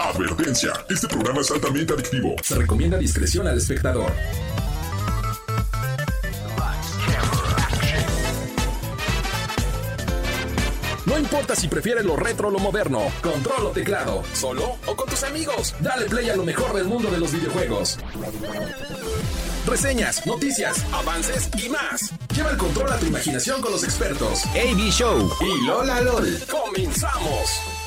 Advertencia, este programa es altamente adictivo. Se recomienda discreción al espectador. No importa si prefieres lo retro o lo moderno, control o teclado, solo o con tus amigos, dale play a lo mejor del mundo de los videojuegos. Reseñas, noticias, avances y más. Lleva el control a tu imaginación con los expertos. AB Show y Lola LOL. ¡Comenzamos!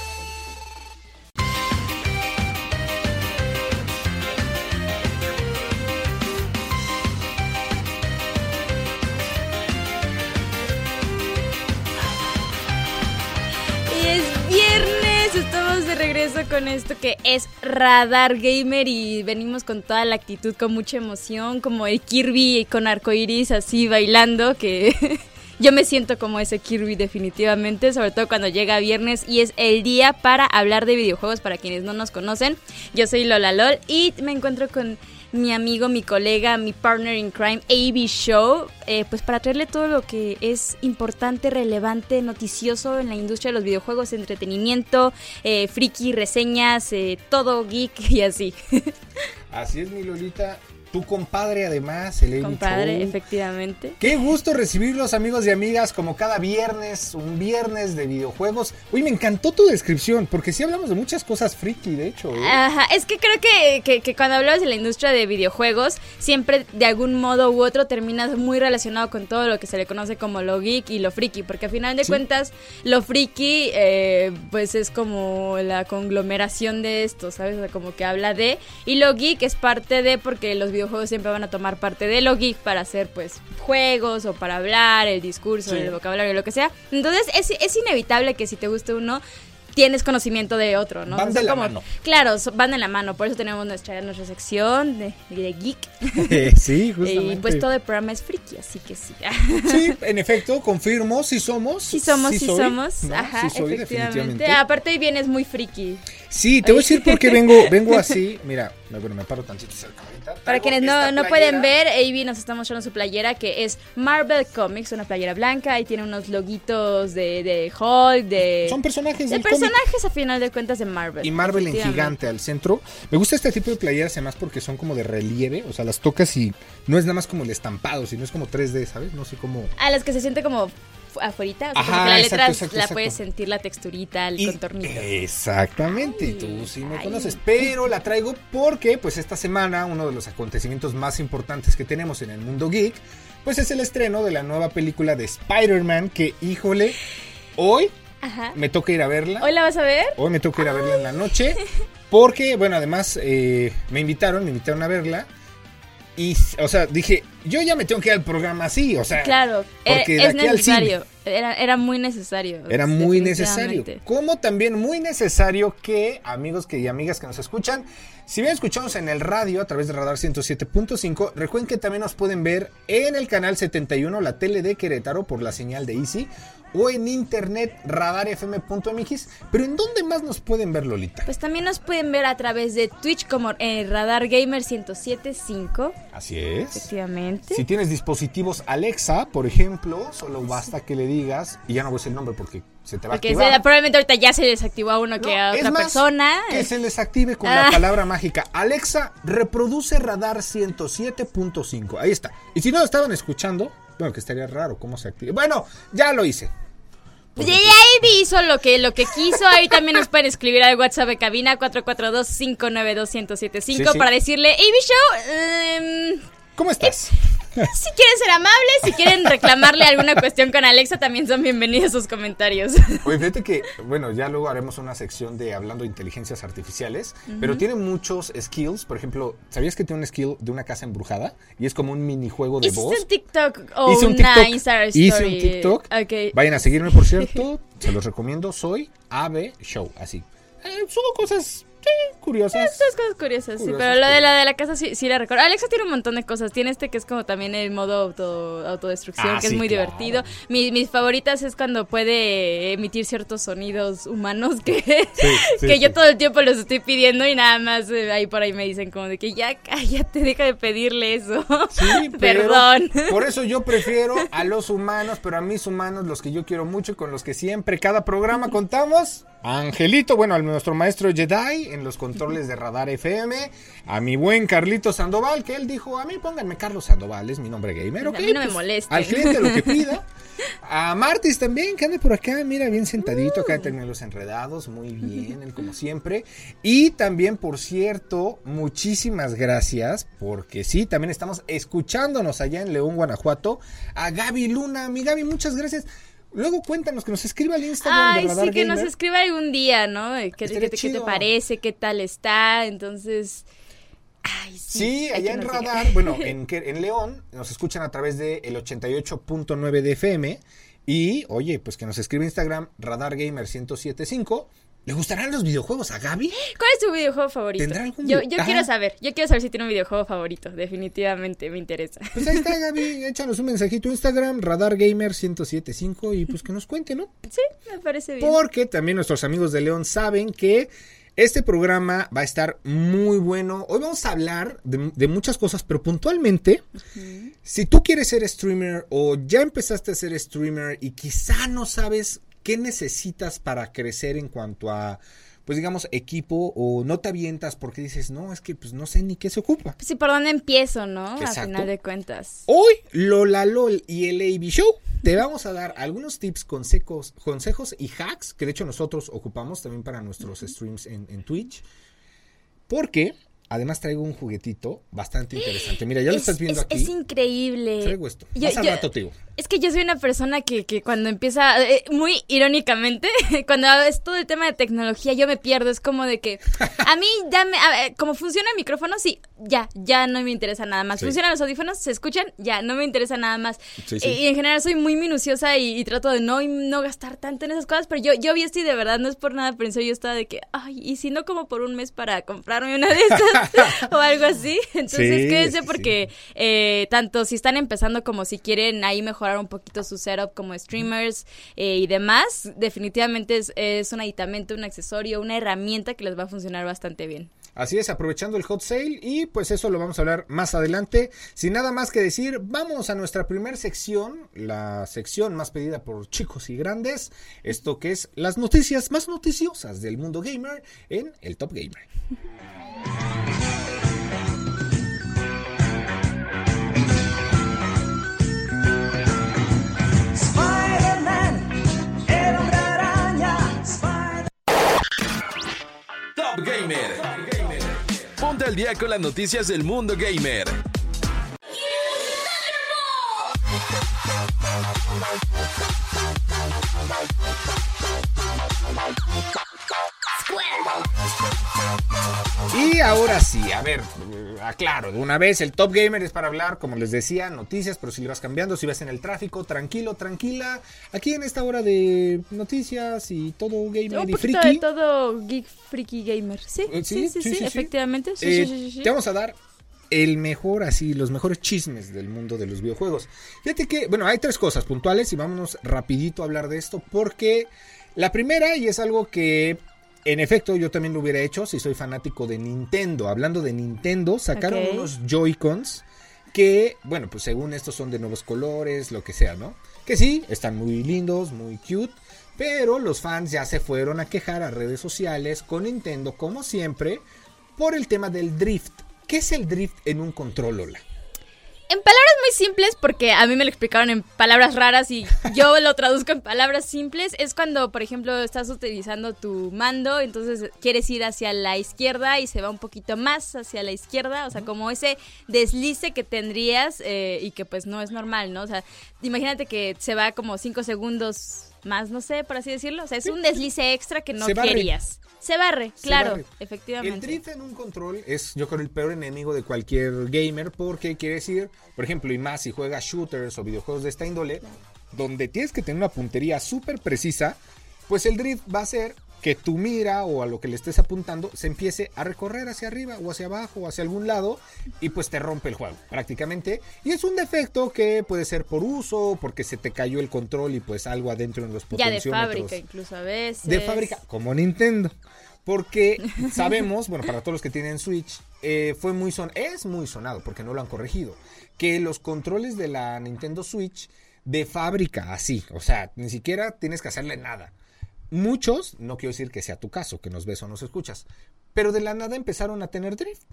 Con esto que es Radar Gamer y venimos con toda la actitud, con mucha emoción, como el Kirby con arcoiris así bailando, que yo me siento como ese Kirby definitivamente, sobre todo cuando llega viernes y es el día para hablar de videojuegos para quienes no nos conocen. Yo soy Lola LOL y me encuentro con mi amigo, mi colega, mi partner in crime, AB Show, eh, pues para traerle todo lo que es importante, relevante, noticioso en la industria de los videojuegos, entretenimiento, eh, friki, reseñas, eh, todo geek y así. Así es, mi Lolita. Tu compadre, además, el Compadre, Show. efectivamente. Qué gusto recibirlos, amigos y amigas, como cada viernes, un viernes de videojuegos. Uy, me encantó tu descripción, porque sí hablamos de muchas cosas friki, de hecho. ¿eh? Ajá, es que creo que, que- que cuando hablamos de la industria de videojuegos, siempre de algún modo u otro terminas muy relacionado con todo lo que se le conoce como lo geek y lo friki, porque al final de Sí. cuentas lo friki eh, pues es como la conglomeración de esto, ¿sabes? O sea, como que habla de, y lo geek es parte de, porque los videojuegos siempre van a tomar parte de lo geek para hacer pues juegos o para hablar, el discurso, Sí. el vocabulario, lo que sea. Entonces es, es inevitable que si te guste uno... Tienes conocimiento de otro, ¿no? Van O sea, de la como- mano. Claro, van de la mano, por eso tenemos nuestra, nuestra sección de, de geek. sí, justamente. y pues todo el programa es friki, así que sí. Sí, en efecto, confirmo, sí somos. Sí somos, sí, soy, somos. ¿no? Ajá, Sí soy, efectivamente. Aparte vienes muy friki. Sí, te voy a decir por qué vengo, vengo así. Mira, bueno, me paro tantito cerca ahorita. Para quienes no, no pueden ver, Avi nos está mostrando su playera que es Marvel Comics, una playera blanca y tiene unos loguitos de, de Hulk, de, Son personajes de del cómic. personajes a final de cuentas de Marvel. Y Marvel en gigante al centro. Me gusta este tipo de playeras además porque son como de relieve. O sea, las tocas y no es nada más como el estampado, sino es como 3D, ¿sabes? No sé cómo. A las que se siente como o sea, Ajá, que la letra exacto, la exacto. puedes sentir la texturita, el Y- contornito. Exactamente, Ay, tú sí me ay. conoces, pero la traigo porque pues esta semana uno de los acontecimientos más importantes que tenemos en el mundo geek, pues es el estreno de la nueva película de Spider-Man que, híjole, hoy Ajá. me toca ir a verla. ¿Hoy la vas a ver? Hoy me toca ir a verla en la noche. Porque, bueno, además eh, me invitaron, me invitaron a verla. Y, o sea, dije, yo ya me tengo que ir al programa así, o sea. Claro, eh, porque es necesario. Era, era muy necesario. Era muy necesario. Como también muy necesario que, amigos que, y amigas que nos escuchan, si bien escuchamos en el radio a través de Radar 107.5, recuerden que también nos pueden ver en el canal 71, la tele de Querétaro, por la señal de Easy, o en internet radarfm.mx. Pero ¿en dónde más nos pueden ver, Lolita? Pues también nos pueden ver a través de Twitch como eh, Radar Gamer 1075, Así es. efectivamente. Si tienes dispositivos Alexa, por ejemplo, solo basta que le digas, y ya no voy a decir el nombre porque se te va Porque a activar. se- probablemente ahorita ya se desactivó a uno que a es otra más, persona. Que se les active con Ah. la palabra mágica. Alexa, reproduce radar 107.5. Ahí está. Y si no lo estaban escuchando, bueno, que estaría raro cómo se active. Bueno, ya lo hice. Y ahí hizo lo que, lo que quiso. Ahí también nos pueden escribir al WhatsApp de cabina 442-592-1075 Sí, sí. para decirle, Avi Show, em, ¿Cómo estás? si quieren ser amables, si quieren reclamarle alguna cuestión con Alexa, también son bienvenidos sus comentarios. Oye, fíjate que, bueno, ya luego haremos una sección de hablando de inteligencias artificiales, pero tiene muchos skills. Por ejemplo, ¿sabías que tiene un skill de una casa embrujada? Y es como un minijuego de voz. ¿Hiciste un TikTok o Hice un una TikTok. Instagram story? Hice un TikTok. Ok. Vayan a seguirme, por cierto. se los recomiendo. Soy AB Show. Así. Eh, subo cosas. Sí, curiosas. Estas cosas curiosas, sí, pero lo de la de la casa sí, sí la recuerdo. Alexa tiene un montón de cosas. Tiene este que es como también el modo auto, autodestrucción, Ah, que sí, es muy claro. divertido. Mi- mis favoritas es cuando puede emitir ciertos sonidos humanos que, sí, que sí. yo todo el tiempo los estoy pidiendo y nada más eh, ahí por ahí me dicen como de que ya cállate, deja de pedirle eso. Sí, pero Perdón. Por eso yo prefiero a los humanos, pero a mis humanos, los que yo quiero mucho y con los que siempre cada programa contamos. A Angelito, bueno, a nuestro maestro Jedi en los controles de Radar FM. A mi buen Carlito Sandoval, que él dijo, a mí pónganme Carlos Sandoval, es mi nombre gamer. A ok, mí no me pues. Al cliente lo que pida. A Martis también, que ande por acá, mira, bien sentadito, acá tenía los enredados, muy bien, él como siempre. Y también, por cierto, muchísimas gracias, porque sí, también estamos escuchándonos allá en León, Guanajuato, a Gaby Luna. Mi Gaby, muchas gracias. Luego cuéntanos, que nos escriba al Instagram Ay, de Radar sí, que nos Gamer. escriba algún día, ¿no? ¿Qué, te- qué te chido. parece? ¿Qué tal está? Entonces... Ay, sí. Sí, allá en diga. Radar, bueno, en, León nos escuchan a través del 88.9 de FM. Y, oye, pues que nos escribe Instagram, RadarGamer1075. ¿Le gustarán los videojuegos a Gaby? ¿Cuál es tu videojuego favorito? ¿Tendrá algún yo yo quiero saber, yo quiero saber si tiene un videojuego favorito, definitivamente me interesa. Pues ahí está, Gaby. Échanos un mensajito Instagram, RadarGamer1075, y pues que nos cuente, ¿no? Sí, me parece bien. Porque también nuestros amigos de León saben que este programa va a estar muy bueno. Hoy vamos a hablar de, de muchas cosas, pero puntualmente, si tú quieres ser streamer o ya empezaste a ser streamer y quizá no sabes qué necesitas para crecer en cuanto a, pues digamos, equipo o no te avientas porque dices, no, es que pues no sé ni qué se ocupa. Pues sí, ¿por dónde empiezo, no? Exacto. A final de cuentas. Hoy, Lola LOL y el AB Show te vamos a dar algunos tips, consejos, consejos y hacks que de hecho nosotros ocupamos también para nuestros streams en, en Twitch. Porque además traigo un juguetito bastante interesante. Mira, ya lo Es- estás viendo es, aquí. es increíble. Traigo esto. Yo- Más al yo- rato. Es que yo soy una persona que, que cuando empieza, eh, muy irónicamente, cuando es todo el tema de tecnología, yo me pierdo. Es como de que a mí ya me, a ver, como funciona el micrófono, sí, ya, ya no me interesa nada más. Sí. Funcionan los audífonos, se escuchan, ya, no me interesa nada más. Sí, sí. Y en general soy muy minuciosa y, y trato de no, no gastar tanto en esas cosas, pero yo, yo vi esto y de verdad no es por nada, serio yo estaba de que, ay, y si no como por un mes para comprarme una de esas o algo así. Entonces quédense porque eh, tanto si están empezando como si quieren ahí mejorar un poquito su setup como streamers eh, y demás, definitivamente es, es un aditamento, un accesorio, una herramienta que les va a funcionar bastante bien. Así es, aprovechando el hot sale y pues eso lo vamos a hablar más adelante. Sin nada más que decir, vamos a nuestra primera sección, la sección más pedida por chicos y grandes, esto que es las noticias más noticiosas del mundo gamer en el Top Gamer. Spider-Man, el hombre araña, Spider Top Gamer. Ponte al día con las noticias del mundo gamer. Y ahora sí, a ver, aclaro, de una vez, el Top Gamer es para hablar, como les decía, noticias, pero si le vas cambiando, si vas en el tráfico, tranquilo, tranquila. Aquí en esta hora de noticias y todo gamer Un y friki. de todo geek, freaky gamer. Sí, Eh, sí, sí, sí, efectivamente. Sí, Eh, sí, sí, sí, sí. Te vamos a dar el mejor, así, los mejores chismes del mundo de los videojuegos. Fíjate que, bueno, hay tres cosas puntuales y vámonos rapidito a hablar de esto porque la primera, y es algo que en efecto yo también lo hubiera hecho si soy fanático de Nintendo. Hablando de Nintendo, sacaron unos Joy-Cons que, bueno, pues según estos son de nuevos colores, lo que sea, ¿no? Que sí, están muy lindos, muy cute. Pero los fans ya se fueron a quejar a redes sociales con Nintendo, como siempre, por el tema del drift. ¿Qué es el drift en un control, Lola? Simples, porque a mí me lo explicaron en palabras raras y yo lo traduzco en palabras simples, es cuando, por ejemplo, estás utilizando tu mando, entonces quieres ir hacia la izquierda y se va un poquito más hacia la izquierda, o sea, como ese deslice que tendrías eh, y que pues no es normal, ¿no? O sea, imagínate que se va como cinco segundos más, no sé, por así decirlo, o sea, es un deslice extra que no querías. Se barre, Se claro, barre. efectivamente. El drift en un control es, yo creo, el peor enemigo de cualquier gamer porque quiere decir, por ejemplo, y más si juegas shooters o videojuegos de esta índole, donde tienes que tener una puntería súper precisa, pues el drift va a ser que tu mira o a lo que le estés apuntando se empiece a recorrer hacia arriba o hacia abajo o hacia algún lado y pues te rompe el juego prácticamente. Y es un defecto que puede ser por uso, porque se te cayó el control y pues algo adentro en los Ya de potenciómetros. fábrica incluso a veces. De fábrica, como Nintendo. Porque sabemos, bueno, para todos los que tienen Switch, eh, fue muy son es muy sonado, porque no lo han corregido, que los controles de la Nintendo Switch de fábrica, así, o sea, ni siquiera tienes que hacerle nada. Muchos, no quiero decir que sea tu caso, que nos ves o nos escuchas, pero de la nada empezaron a tener drift.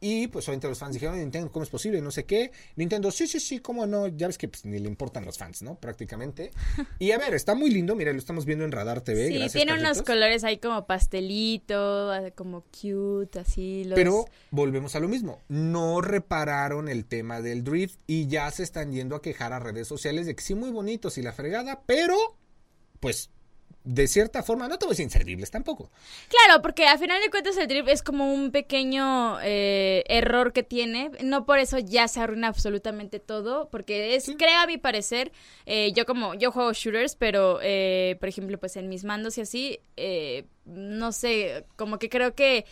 Y pues obviamente los fans dijeron, Nintendo, ¿cómo es posible? No sé qué. Nintendo, sí, sí, sí, cómo no. Ya ves que pues, ni le importan los fans, ¿no? Prácticamente. Y a ver, está muy lindo. Mira, lo estamos viendo en Radar TV. Sí, gracias, tiene unos colores ahí como pastelito, eh, como cute, así. Los... Pero volvemos a lo mismo. No repararon el tema del drift y ya se están yendo a quejar a redes sociales de que sí, muy bonitos y la fregada, pero pues de cierta forma, no te voy a decir inservibles tampoco. Claro, porque a final de cuentas el drift es como un pequeño eh, error que tiene. No por eso ya se arruina absolutamente todo, porque es, creo a mi parecer, eh, yo como, yo juego shooters, pero eh, por ejemplo, pues en mis mandos y así, eh, no sé, como que creo que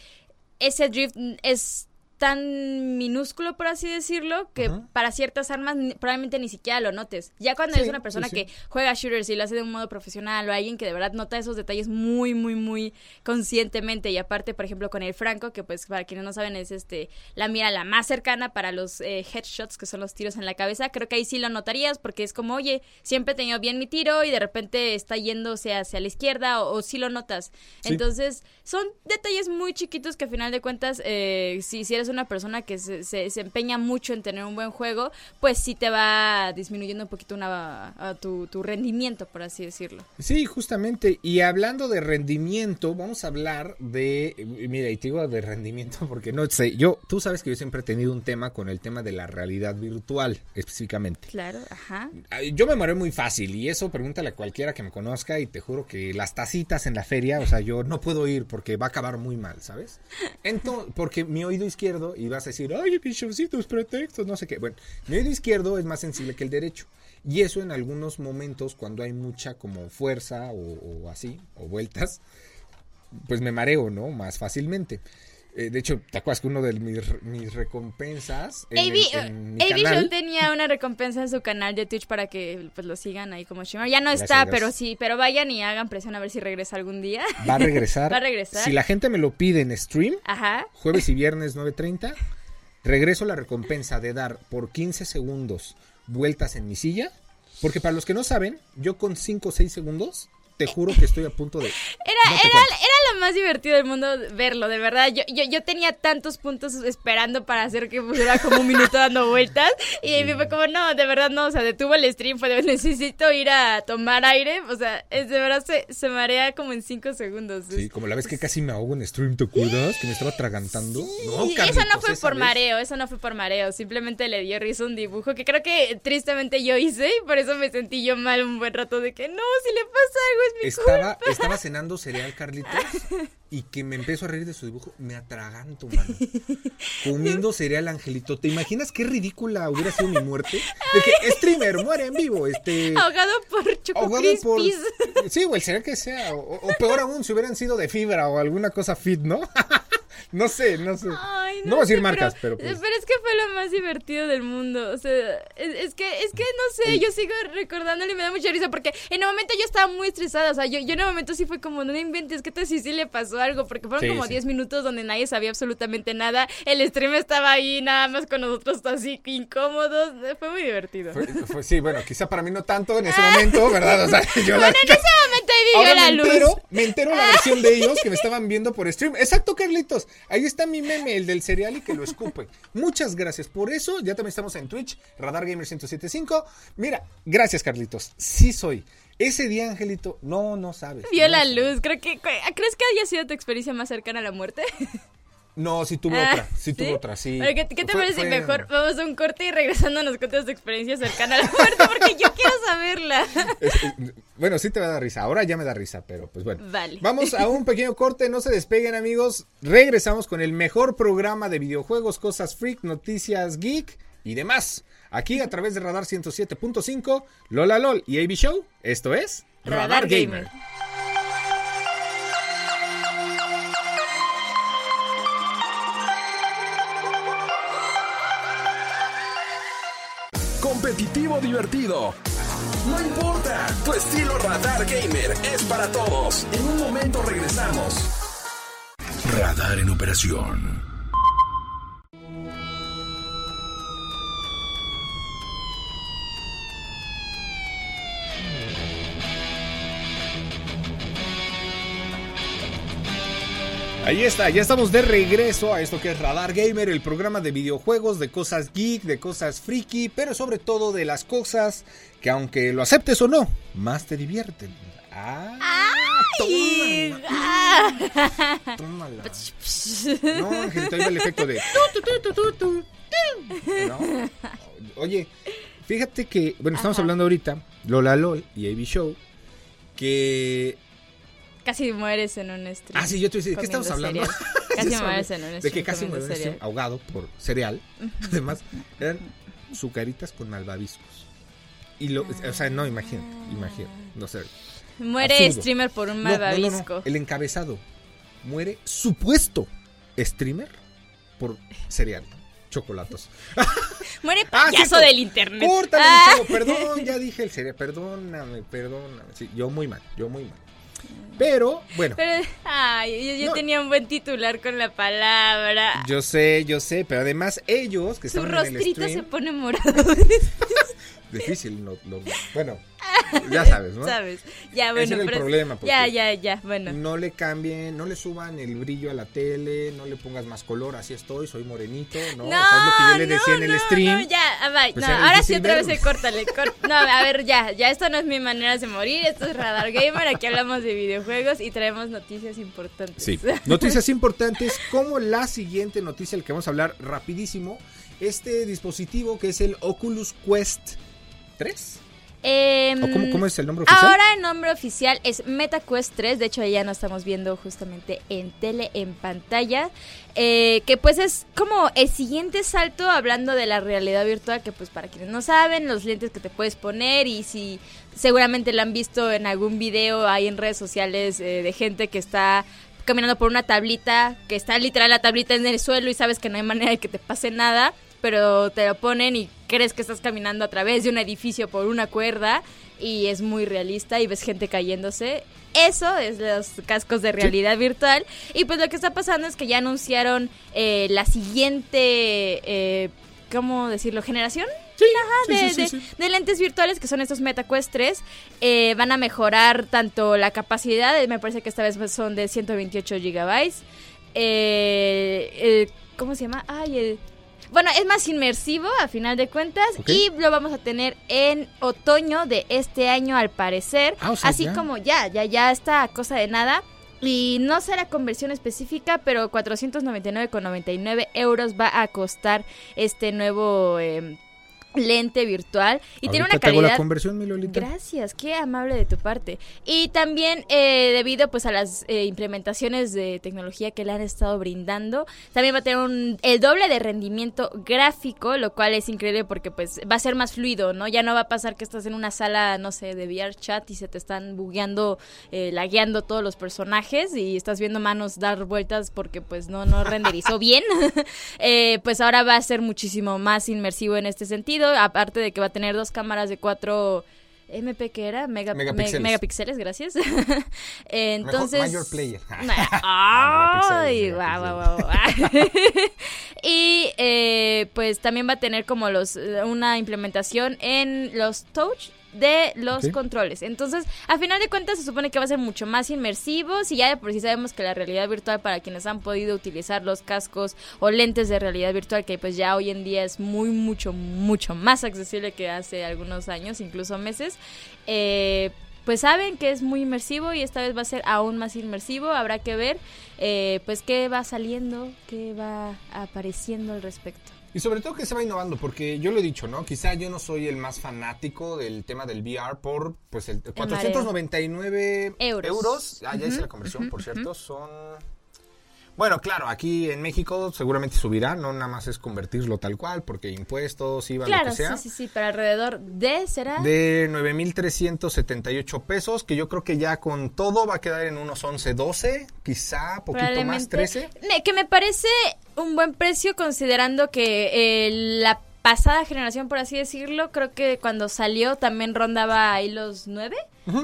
ese drift es tan minúsculo, por así decirlo, que Ajá. para ciertas armas probablemente ni siquiera lo notes. Ya cuando Sí, eres una persona sí, sí. que juega shooters y lo hace de un modo profesional o alguien que de verdad nota esos detalles muy, muy, muy conscientemente y aparte, por ejemplo, con el Franco, que pues para quienes no saben es este la mira la más cercana para los eh, headshots, que son los tiros en la cabeza, creo que ahí sí lo notarías porque es como, oye, siempre he tenido bien mi tiro y de repente está yéndose hacia la izquierda o, o sí lo notas. Entonces, son detalles muy chiquitos que a final de cuentas, eh, si, si eres una persona que se, se- se empeña mucho en tener un buen juego, pues sí te va disminuyendo un poquito una, a tu, tu rendimiento, por así decirlo. Sí, justamente. Y hablando de rendimiento, vamos a hablar de. Mira, y te digo de rendimiento porque no sé. Yo, tú sabes que yo siempre he tenido un tema con el tema de la realidad virtual, específicamente. Claro, ajá. Yo me mareo muy fácil y eso pregúntale a cualquiera que me conozca y te juro que las tacitas en la feria, o sea, yo no puedo ir porque va a acabar muy mal, ¿sabes? Entonces, porque mi oído izquierdo, y vas a decir, ay, pichoncitos, pretextos, no sé qué. Bueno, mi oído izquierdo es más sensible que el derecho. Y eso en algunos momentos, cuando hay mucha como fuerza o, o así, o vueltas, pues me mareo, ¿no? Más fácilmente. Eh, de hecho, ¿te acuerdas que uno de mis, mis recompensas en, el- AB, en mi AB canal- Show tenía una recompensa en su canal de Twitch para que pues lo sigan ahí como Shimmer. Ya no Gracias, está, gracias. pero sí, pero vayan y hagan presión a ver si regresa algún día. Va a regresar. Va a regresar. Si la gente me lo pide en stream, Ajá. jueves y viernes 9.30, regreso la recompensa de dar por 15 segundos vueltas en mi silla. Porque para los que no saben, yo con 5 o 6 segundos, te juro que estoy a punto de... Era, No era, era lo más divertido del mundo verlo, de verdad. Yo, yo, yo tenía tantos puntos esperando para hacer que pusiera como un minuto dando vueltas. Y ahí fue como, no, de verdad no. O sea, detuvo el stream, fue de necesito ir a tomar aire. O sea, es de verdad se, se marea como en cinco segundos. Sí, como la vez que casi me ahogo en stream, ¿te acuerdas? Que me estaba atragantando. No, Y eso no fue por vez. mareo, eso no fue por mareo. Simplemente le dio risa un dibujo que creo que tristemente yo hice. Y por eso me sentí yo mal un buen rato de que no, si le pasa algo es mi Estaba, culpa. estaba cenando cereal, Carlitos, y que me empezó a reír de su dibujo. Me atraganto, mano. Comiendo cereal, Angelito. ¿Te imaginas qué ridícula hubiera sido mi muerte? De que streamer muere en vivo, este... Ahogado por Choco ahogado por... Sí, o el cereal que sea. O, o peor aún, si hubieran sido de fibra o alguna cosa fit, ¿no? no sé, no sé. Ay, no voy a decir marcas, pero, pues... es que fue lo más divertido del mundo. O sea, es, es que, es que no sé, yo sigo recordándole y me da mucha risa porque en el momento yo estaba muy estresada. O sea, yo, yo en el momento sí fue como, no me inventes, ¿qué tal si sí le pasó algo? Porque fueron Sí, como sí. 10 minutos donde nadie sabía absolutamente nada. El stream estaba ahí nada más con nosotros así incómodos. Fue muy divertido. Fue- fue- sí, bueno, quizá para mí no tanto en ese momento, ¿verdad? O sea, yo la bueno, en ese momento ahí vivió Ahora la me luz. entero, me entero la versión de ellos que me estaban viendo por stream. Exacto, Carlitos. Ahí está mi meme, el del cereal y que lo escupe. Muchas gracias por eso. Ya también estamos en Twitch, Radar Gamer 1075. Mira, gracias, Carlitos. Sí soy. Ese día, Angelito, no, no sabes. Vio no la sabes. luz. Creo que, ¿Crees que haya sido tu experiencia más cercana a la muerte? No, sí tuve Ah, otra. Sí, tuve otra, sí. Oye, ¿Qué, qué te Fue- parece fue- mejor vamos a un corte y regresando nos cuentas tu experiencia cercana a la muerte? Porque yo quiero saberla. Es- es- bueno, sí te va a dar risa. Ahora ya me da risa, pero pues bueno. Vale. Vamos a un pequeño corte, no se despeguen amigos. Regresamos con el mejor programa de videojuegos, cosas freak, noticias geek y demás. Aquí a través de Radar 107.5, Lola LOL y AB Show. Esto es Radar Gamer. Competitivo divertido. No importa, tu estilo Radar Gamer es para todos. En un momento regresamos. Radar en operación. Ahí está, ya estamos de regreso a esto que es Radar Gamer, el programa de videojuegos, de cosas geek, de cosas friki, pero sobre todo de las cosas que aunque lo aceptes o no, más te divierten. Ah, Y- tómala, ah. tómala. No, Angelito, ahí va el efecto de. ¿No? Oye, fíjate que, bueno, estamos Ajá. hablando ahorita, Lola LOL y AB Show, que Casi mueres en un stream. Ah, sí, yo te decía, ¿de qué estamos hablando? Casi mueres en un De stream que casi muero en un cereal. stream ahogado por cereal. Además, eran sucaritas con malvaviscos. Y lo, o sea, no, imagínate, imagínate, no sé. Muere Absurdo. streamer por un No, no, no, no, malvavisco. el encabezado. Muere supuesto streamer por cereal, chocolatos. Muere Ah, payaso del internet. Córtale, Ah. chavo, perdón, ya dije el cereal, perdóname, perdóname. Sí, yo muy mal, yo muy mal. Pero, bueno, Pero, ay, yo, yo No. tenía un buen titular con la palabra. yo sé, yo sé, pero además ellos que Su estaban en el rostrito se stream, pone morado. difícil, no, lo- bueno, ya sabes, ¿no? ¿Sabes? Ya, bueno, era el pero- problema, Ya, ya, ya, bueno. No le cambien, no le suban el brillo a la tele, no le pongas más color, así estoy, soy morenito, ¿no? No, O sea, es lo que yo le no, decía en el no, stream. no, ya, ah, bye. Pues no, ahora sí otra vez se córtale. cort- No, a ver, ya, ya esto no es mi manera de morir, esto es Radar Gamer, aquí hablamos de videojuegos y traemos noticias importantes. Sí. Noticias importantes como la siguiente noticia, el que vamos a hablar rapidísimo. Este dispositivo que es el Oculus Quest 3. Em, ¿O cómo, cómo es el nombre oficial? Ahora el nombre oficial es MetaQuest 3, de hecho ya no estamos viendo justamente en tele, en pantalla, eh, que pues es como el siguiente salto hablando de la realidad virtual, que pues para quienes no saben, los lentes que te puedes poner y si seguramente lo han visto en algún video ahí en redes sociales eh, de gente que está caminando por una tablita, que está literal la tablita en el suelo y sabes que no hay manera de que te pase nada, pero te lo ponen y crees que estás caminando a través de un edificio por una cuerda y es muy realista y ves gente cayéndose. Eso es los cascos de realidad virtual. Y pues lo que está pasando es que ya anunciaron eh, la siguiente, eh, ¿cómo decirlo? ¿Generación? Sí, Ajá, sí, de, de- lentes virtuales que son estos MetaQuest 3 eh, van a mejorar tanto la capacidad, eh, me parece que esta vez son de 128 gigabytes. eh, el- ¿Cómo se llama? Ay, el... Bueno, es más inmersivo a final de cuentas y lo vamos a tener en otoño de este año al parecer. Ah, o sea, Así ya. como ya, ya, ya está cosa de nada. Y no sé la conversión específica, pero 499,99 euros va a costar este nuevo eh, lente virtual. Y tiene una hago la calidad... conversión, mi Lolita. Gracias, qué amable de tu parte. Y también eh, debido pues a las eh, implementaciones de tecnología que le han estado brindando, también va a tener un, el doble de rendimiento gráfico, lo cual es increíble porque pues va a ser más fluido, ¿no? Ya no va a pasar que estás en una sala, no sé, de VR chat y se te están bugueando, eh, lagueando todos los personajes y estás viendo manos dar vueltas porque pues no, no renderizó bien. Eh, pues ahora va a ser muchísimo más inmersivo en este sentido, aparte de que va a tener dos cámaras de 4 MP que era Mega- me- Megapíxeles. gracias. Entonces, mayor player. Ay, Megapíxeles, guau, guau, guau. y eh, pues también va a tener como los una implementación en los touch de los controles. Entonces, a final de cuentas se supone que va a ser mucho más inmersivo. Si ya de por sí sabemos que la realidad virtual para quienes han podido utilizar los cascos o lentes de realidad virtual que pues ya hoy en día es muy mucho mucho más accesible que hace algunos años, incluso meses. Eh, pues saben que es muy inmersivo y esta vez va a ser aún más inmersivo. Habrá que ver eh, pues qué va saliendo, qué va apareciendo al respecto. Y sobre todo que se va innovando, porque yo lo he dicho, ¿no? Quizá yo no soy el más fanático del tema del VR por, pues, el 499 Euros. euros. Ah, ya hice la conversión, por cierto, son... Bueno, claro, aquí en México seguramente subirá, no nada más es convertirlo tal cual, porque impuestos, IVA, lo Claro, que sea. sí, sí, sí, pero alrededor de será De 9.378 pesos, que yo creo que ya con todo va a quedar en unos 11, 12, quizá poquito más, probablemente 13. Me- que me parece un buen precio considerando que eh, la pasada generación, por así decirlo. Creo que cuando salió también rondaba ahí los 9.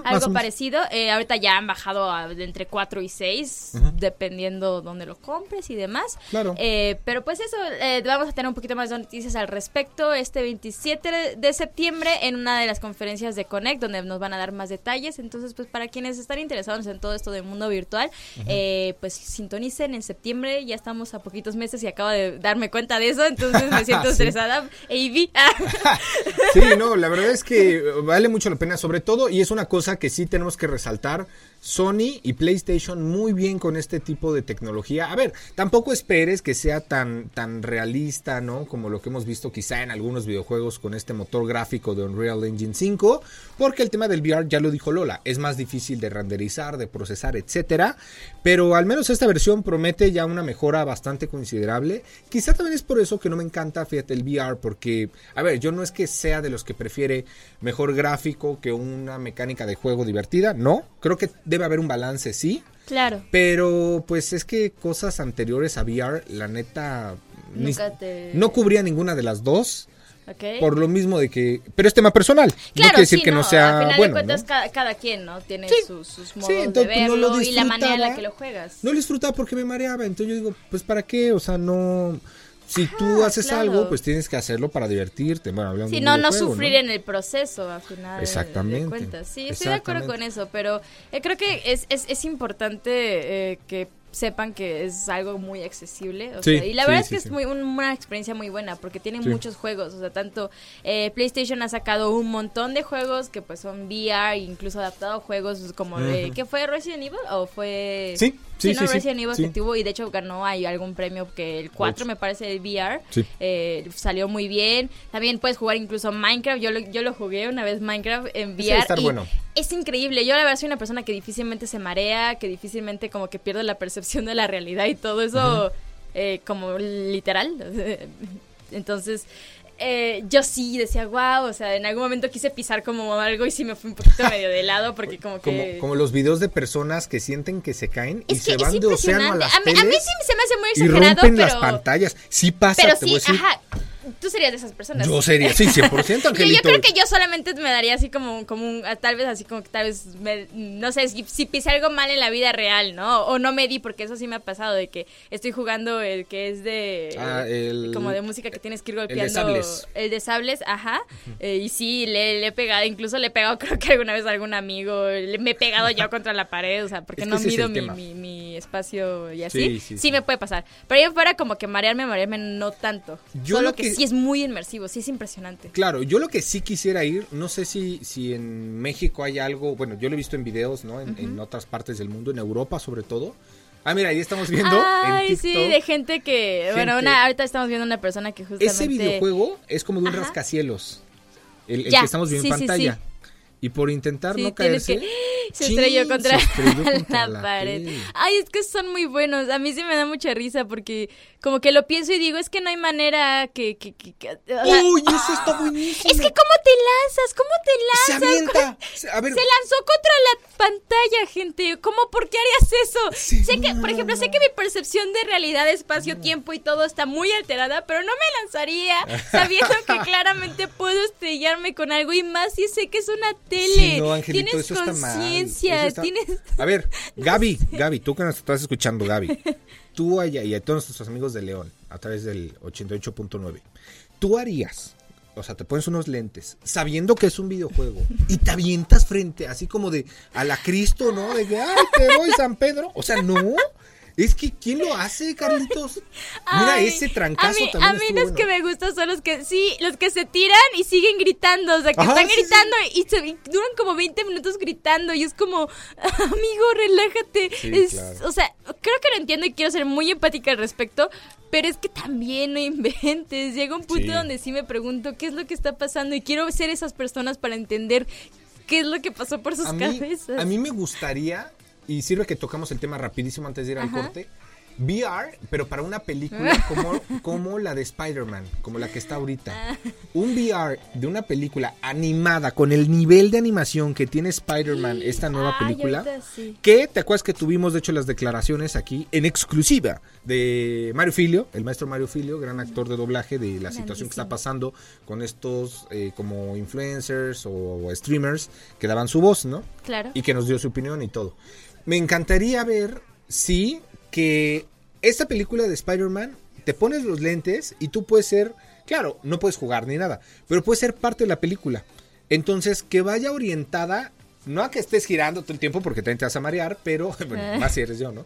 Algo parecido. Eh, ahorita ya han bajado a- de entre 4 y 6, dependiendo dónde lo compres y demás. Claro. Eh, pero pues eso, eh, vamos a tener un poquito más de noticias al respecto este 27 de- septiembre en una de las conferencias de Connect, donde nos van a dar más detalles. Entonces, pues para quienes están interesados en todo esto del mundo virtual, eh, pues sintonicen en septiembre. Ya estamos a poquitos meses y acabo de darme cuenta de eso, entonces me siento Sí. estresada. Avi. Sí, no, la verdad es que vale mucho la pena, sobre todo, y es una cosa que sí tenemos que resaltar, Sony y PlayStation muy bien con este tipo de tecnología. A ver, tampoco esperes que sea tan, tan realista, ¿no? Como lo que hemos visto quizá en algunos videojuegos con este motor gráfico de Unreal Engine 5, porque el tema del VR ya lo dijo Lola, es más difícil de renderizar, de procesar, etcétera, pero al menos esta versión promete ya una mejora bastante considerable. Quizá también es por eso que no me encanta, fíjate, el VR, porque, a ver, yo no es que sea de los que prefiere mejor gráfico que una mecánica de juego divertida, no, creo que debe haber un balance, sí, claro. pero pues es que cosas anteriores a VR, la neta, ni- te- no cubría ninguna de las dos. Ok. Por lo mismo de que... Pero es tema personal. no quiere decir sí, que no, Al sea final bueno. de cuentas, ¿no? cada, cada quien, ¿no? Tiene Sí. sus, sus Sí, modos entonces, de pues, no verlo lo y la manera en la que lo juegas. No lo disfrutaba porque me mareaba. Entonces yo digo, pues ¿para qué? O sea, no... Si tú Ajá, haces claro. algo, pues tienes que hacerlo para divertirte. Bueno, hablando de un no, no sufrir en el proceso, al final de- Exactamente. de cuentas. Sí, estoy de acuerdo con eso, pero eh, creo que es, es, es importante eh, que sepan que es algo muy accesible. o Sí, sea, y la sí, verdad es que es muy, un- una experiencia muy buena porque tiene muchos juegos. O sea, tanto eh, PlayStation ha sacado un montón de juegos que pues son VR, incluso adaptado a juegos como... eh, ¿Qué fue? ¿Resident Evil? ¿O fue...? Sí, sí, ¿no? sí, sí, Resident Evil sí. que tuvo y de hecho ganó ahí algún premio que el 4 Ocho. me parece de VR Sí. eh, salió muy bien también puedes jugar incluso Minecraft yo lo, yo lo jugué una vez Minecraft en VR estar y bueno. es increíble yo la verdad soy una persona que difícilmente se marea que difícilmente como que pierde la percepción de la realidad y todo eso eh, como literal entonces eh, yo sí decía, wow, o sea, en algún momento quise pisar como algo y sí me fui un poquito medio de lado porque como que... Como, como los videos de personas que sienten que se caen y es se van de océano a las a, mí, a mí sí se me hace muy y exagerado, rompen pero... las pantallas. Sí pasa, Pero te sí, voy a decir. ajá. Tú serías de esas personas. Yo sería, sí, 100%, Yo, Angelito. yo creo que yo solamente me daría así como, como un, ah, tal vez así como que tal vez, me- no sé, si, si pisé algo mal en la vida real, ¿no? O no me di, porque eso sí me ha pasado, de que estoy jugando el que es de, Ah, el- como de música que tienes que ir de golpeando. sables. El de sables, ajá. Eh, y sí, le, le he pegado, incluso le he pegado creo que alguna vez a algún amigo, le- me he pegado yo contra la pared, o sea, porque Es que no mido el mi, mi, mi espacio y así. Sí, Sí, sí, sí. me puede pasar. Pero ahí fuera como que marearme, marearme no tanto. Yo Solo lo que que- sí es muy inmersivo, sí es impresionante. Claro, yo lo que sí quisiera ir, no sé si, si en México hay algo, bueno, yo lo he visto en videos, ¿no? En, en otras partes del mundo, en Europa sobre todo. Ah, mira, ahí estamos viendo Ay, en sí, de gente que, bueno, una, ahorita estamos viendo una persona que justamente... Ese videojuego es como de un Ajá. rascacielos. El, que estamos viendo sí, en sí, pantalla. sí. Y por intentar Sí, no caerse. que- Se estrelló contra, se estrelló contra la, la pared. Ay, es que son muy buenos. A mí sí me da mucha risa porque como que lo pienso y digo, es que no hay manera que... que, que- que- o sea, ¡Uy, eso está buenísimo! es que ¿cómo te lanzas? ¿Cómo te se lanzas? avienta. Se- A ver, Se lanzó contra la pantalla, gente. ¿Cómo? ¿Por qué harías eso? Sí, sé que, por ejemplo, sé que mi percepción de realidad, espacio, tiempo y todo está muy alterada, pero no me lanzaría sabiendo que claramente puedo estrellarme con algo y más si sé que es una tele. Sí, no, Angelito, tienes eso conciencia, está- tienes... A ver, Gaby, Gaby, tú que nos estás escuchando, Gaby. Tú allá y a todos nuestros amigos de León, a través del 88.9. Tú harías, o sea, te pones unos lentes, sabiendo que es un videojuego, y te avientas frente, así como de a la Cristo, ¿no? De que, ay, te voy, San Pedro. O sea, no. Es que, ¿quién lo hace, Carlitos? Mira, Ay, ese trancazo a mí, también A mí los que me gustan son los que, sí, los que se tiran y siguen gritando, o sea, que Ajá, están sí, sí. gritando y, se, y duran como 20 minutos gritando y es como, amigo, relájate. Sí, Es- claro. O sea, creo que lo entiendo y quiero ser muy empática al respecto, pero es que también no inventes. Llega un punto donde sí me pregunto qué es lo que está pasando y quiero ser esas personas para entender qué es lo que pasó por sus a mí, cabezas. a mí me gustaría, y sirve que tocamos el tema rapidísimo antes de ir al Ajá. corte, VR, pero para una película como, como la de Spider-Man, como la que está ahorita. Un VR de una película animada con el nivel de animación que tiene Spider-Man, esta nueva película. sí. Que te acuerdas que tuvimos, de hecho, las declaraciones aquí en exclusiva de Mario Filio, el maestro Mario Filio, gran actor de doblaje de la situación que está pasando con estos eh, como influencers o, streamers que daban su voz, ¿no? Claro. y que nos dio su opinión y todo. Me encantaría ver, sí, que esta película de Spider-Man, te pones los lentes y tú puedes ser, claro, no puedes jugar ni nada, pero puedes ser parte de la película. Entonces, que vaya orientada, no a que estés girando todo el tiempo porque te vas a marear, pero, bueno, más si eres yo, ¿no?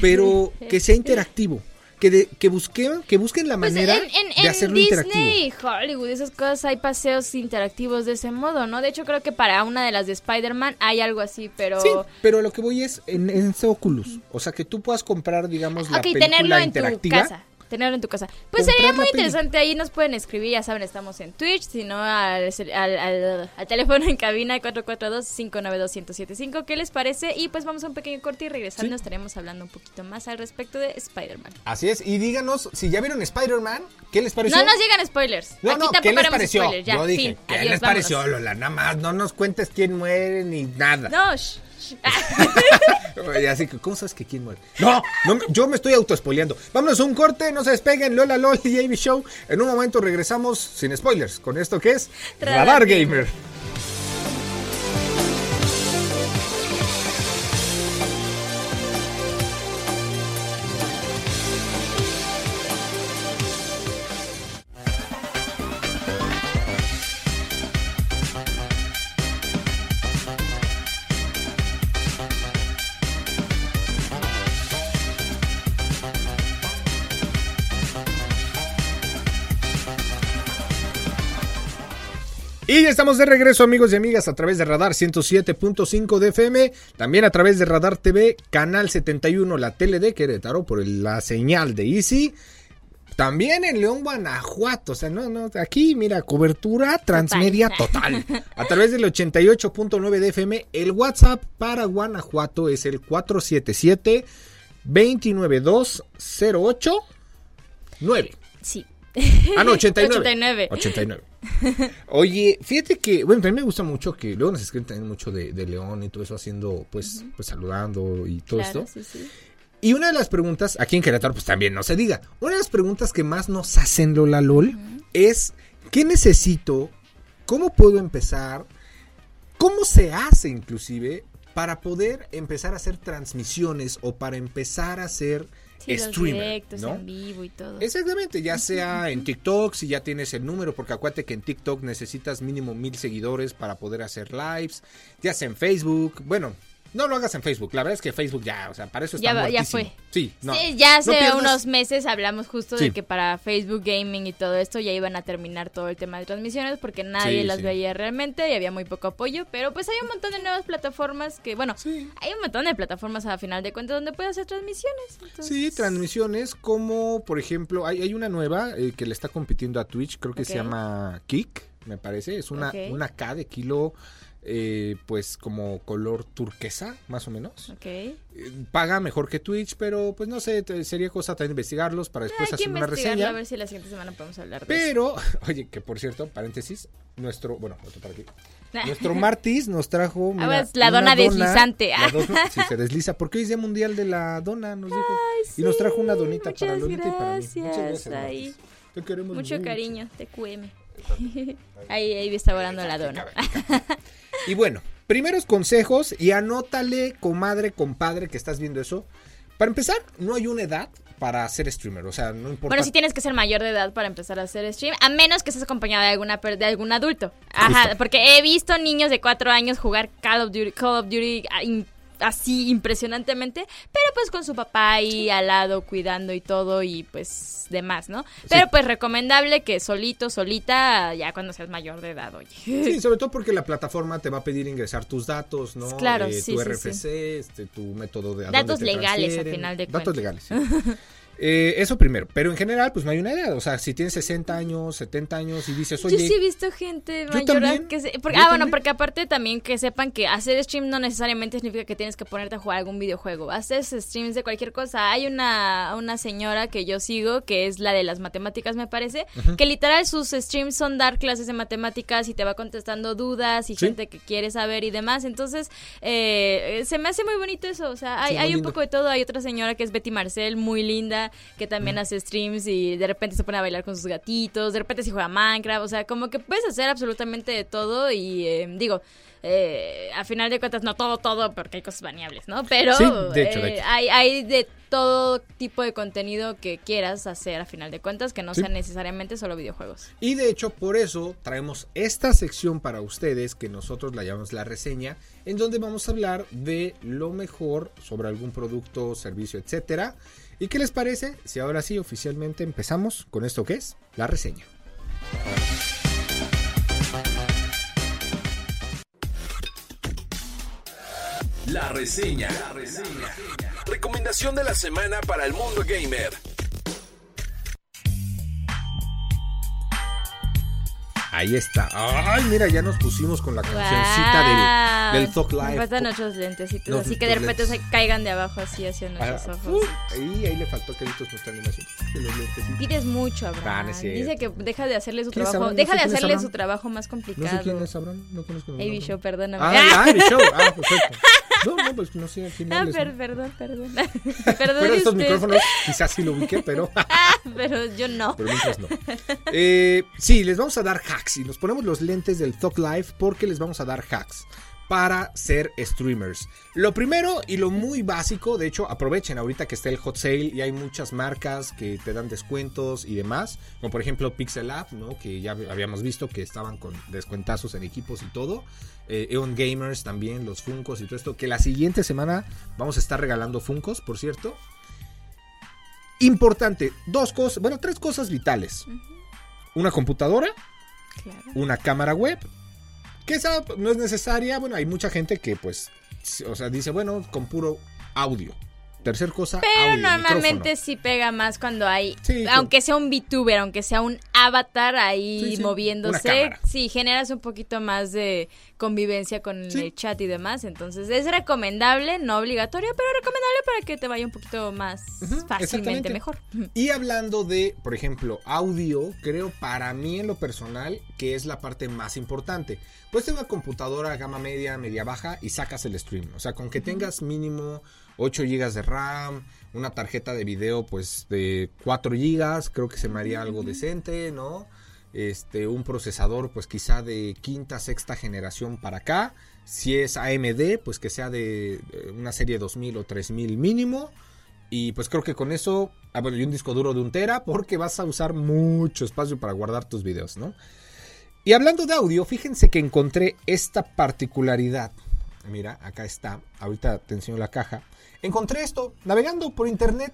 Pero que sea interactivo. Que, de- que, busquen, que busquen la Pues manera en, en- de en hacerlo Disney interactivo. Hollywood, esas cosas, hay paseos interactivos de ese modo, ¿no? De hecho, creo que para una de las de Spider-Man hay algo así, pero... Sí, pero lo que voy es en, en ese Oculus. O sea, que tú puedas comprar, digamos, la ok, película tenerlo en tu interactiva. casa. Tenerlo en tu casa. Pues Comprar sería muy interesante. Ahí nos pueden escribir. Ya saben, estamos en Twitch. Si no, al, al, al- al teléfono en cabina 442-592-1075. ¿Qué les parece? Y pues vamos a un pequeño corte y regresando Sí. estaremos hablando un poquito más al respecto de Spider-Man. Así es, y díganos si ya vieron Spider-Man, ¿qué les pareció? No nos llegan spoilers. No, Aquí no, tampoco ¿qué les haremos pareció? spoilers. Ya, Yo dije, fin. ¿qué Adiós, les vámonos. pareció, Lola? Nada más, no nos cuentes quién muere ni nada. No. Y Así que, ¿cómo sabes que quién muere? No, yo me estoy autospoileando. Vámonos a un corte, no se despeguen, Lola LOL y JB Show. En un momento regresamos sin spoilers con esto que es Radar Gamer. Y ya estamos de regreso, amigos y amigas, a través de Radar 107.5 de FM, también a través de Radar TV, Canal 71, la tele de Querétaro, por la señal de Easy. También en León, Guanajuato. O sea, no, no, aquí, mira, cobertura transmedia total. A través del 88.9 de FM, el WhatsApp para Guanajuato es el 477 29208 9. Sí. Ah, no, 89. 89. 89. Oye, fíjate que, bueno, también me gusta mucho que luego nos escriben también mucho de, de León y todo eso haciendo, pues, pues saludando y todo Claro, esto. sí, sí. Y una de las preguntas, aquí en Querétaro, pues también no se diga. Una de las preguntas que más nos hacen Lola LOL es: ¿qué necesito? ¿Cómo puedo empezar? ¿Cómo se hace inclusive para poder empezar a hacer transmisiones o para empezar a hacer Sí, los streamer? directos ¿no? en vivo y todo. Exactamente, ya sea en TikTok, si ya tienes el número, porque acuérdate que en TikTok necesitas mínimo mil seguidores para poder hacer lives, ya sea en Facebook, bueno, no lo hagas en Facebook, la verdad es que Facebook ya, o sea, para eso está Ya ya fue. Sí, no. Sí, ya hace no pierdas- unos meses hablamos justo Sí. de que para Facebook Gaming y todo esto ya iban a terminar todo el tema de transmisiones porque nadie Sí, las veía realmente y había muy poco apoyo, pero pues hay un montón de nuevas plataformas que, bueno, Sí. hay un montón de plataformas a final de cuentas donde puedes hacer transmisiones. entonces- Sí, transmisiones como, por ejemplo, hay, hay una nueva eh, que le está compitiendo a Twitch, creo que se llama Kick, me parece, es una, una K de kilo, eh, pues como color turquesa, más o menos. Ok. Eh, paga mejor que Twitch, pero pues no sé, te- sería cosa también investigarlos para después Hay que hacer una reseña. a ver si la siguiente semana podemos hablar de eso. Pero, oye, que por cierto, paréntesis, nuestro, bueno, otro para aquí. Nuestro Martis nos trajo mira, pues, la dona deslizante. la dona- sí, se desliza, porque hoy es Día Mundial de la Dona, nos dijo. y nos trajo una donita para Lolita y para mí. Muchas gracias, Mucho mucho. cariño, TQM. Ahí, ahí está orando la dona. Y bueno, primeros consejos y anótale, comadre, compadre, que estás viendo eso. Para empezar, no hay una edad para ser streamer, o sea, no importa. Bueno, sí tienes que ser mayor de edad para empezar a hacer stream, a menos que estés acompañada de alguna de algún adulto. Ajá, Justo. porque he visto niños de cuatro años jugar Call of Duty, Call of Duty ah, así impresionantemente, pero pues con su papá ahí al lado cuidando y todo y pues demás, ¿no? Pero pues recomendable que solito, solita, ya cuando seas mayor de edad, oye. Sí, sobre todo porque la plataforma te va a pedir ingresar tus datos, ¿no? Claro, Eh, sí, tu sí, RFC, Este, tu método de Datos legales, a transfieren. final de Datos cuentas. legales, sí. Eh, eso primero, pero en general, pues no hay una edad. O sea, si tienes 60 años, 70 años y dices, oye, Yo sí he visto gente Yo mayor también, que se... porque- ah, bueno, porque aparte también que sepan que hacer stream no necesariamente significa que tienes que ponerte a jugar algún videojuego. Haces streams de cualquier cosa. Hay una, una señora que yo sigo, que es la de las matemáticas, me parece, que literal sus streams son dar clases de matemáticas y te va contestando dudas y Sí. gente que quiere saber y demás. Entonces, eh, se me hace muy bonito eso. O sea, hay, Sí, hay un poco de todo. Hay otra señora que es Betty Marcel, muy linda, que también hace streams y de repente se pone a bailar con sus gatitos, de repente se juega Minecraft, o sea, como que puedes hacer absolutamente de todo y eh, digo, eh, a final de cuentas no todo, todo, porque hay cosas baneables, ¿no? Pero Sí, de hecho, de eh, hecho. Hay, hay de todo tipo de contenido que quieras hacer a final de cuentas, que no Sí. sean necesariamente solo videojuegos. Y de hecho, por eso traemos esta sección para ustedes que nosotros la llamamos la reseña, en donde vamos a hablar de lo mejor sobre algún producto, servicio, etcétera. ¿Y qué les parece si ahora sí oficialmente empezamos con esto que es la reseña? La reseña. Recomendación de la semana para el mundo gamer. Ahí está. Ay, mira, ya nos pusimos con la cancioncita Guau. del, del Talk Me Live. faltan otros lentecitos, Los- así que de repente se caigan de abajo así hacia Ah, nuestros uh, ojos. ahí, ahí le faltó que nuestra animación. Pides mucho, Abraham. Ah, no. Dice que deja de hacerle su ¿Quién es trabajo. Abraham? No Deja sé de hacerle su trabajo más No complicado. sé quién es Abraham, no conozco. Show, perdóname. Ah, ah, Show. Ah, perfecto. No, no, pues no sé a quién Ah, per- ¿no? perdón, perdón. Pero perdón estos micrófonos quizás sí lo ubiqué, pero, Pero yo no. pero mientras no. Eh, sí, les vamos a dar hacks y nos ponemos los lentes del Talk Live porque les vamos a dar hacks para ser streamers. Lo primero y lo muy básico, de hecho, aprovechen ahorita que está el hot sale y hay muchas marcas que te dan descuentos y demás, como por ejemplo Pixel App, ¿no? que ya habíamos visto que estaban con descuentazos en equipos y todo. Eh, Eon Gamers también, los Funcos y todo esto, que la siguiente semana vamos a estar regalando Funcos, por cierto. Importante, dos cosas, bueno, tres cosas vitales. Una computadora, Claro. una cámara web, que esa no es necesaria. Bueno, hay mucha gente que pues, o sea, dice, bueno, con puro audio. Tercer cosa, Pero audio, normalmente micrófono. sí pega más cuando hay, Sí, aunque sea un VTuber, aunque sea un avatar ahí Sí, sí, una moviéndose, sí, generas un poquito más de convivencia con el chat y demás. Entonces es recomendable, no obligatorio, pero recomendable para que te vaya un poquito más fácilmente mejor. Y hablando de, por ejemplo, audio, creo para mí en lo personal que es la parte más importante. Puedes tener una computadora gama media, media baja y sacas el stream. O sea, con que tengas mínimo 8 GB de RAM, una tarjeta de video pues de 4 GB, creo que se me haría algo decente, ¿no? Este, un procesador pues quizá de quinta, sexta generación para acá. Si es AMD, pues que sea de una serie 2000 o 3000 mínimo. Y pues creo que con eso, ah, bueno, y un disco duro de un tera, porque vas a usar mucho espacio para guardar tus videos, ¿no? Y hablando de audio, fíjense que encontré esta particularidad. Mira, acá está. Ahorita te enseño la caja. Encontré esto navegando por internet.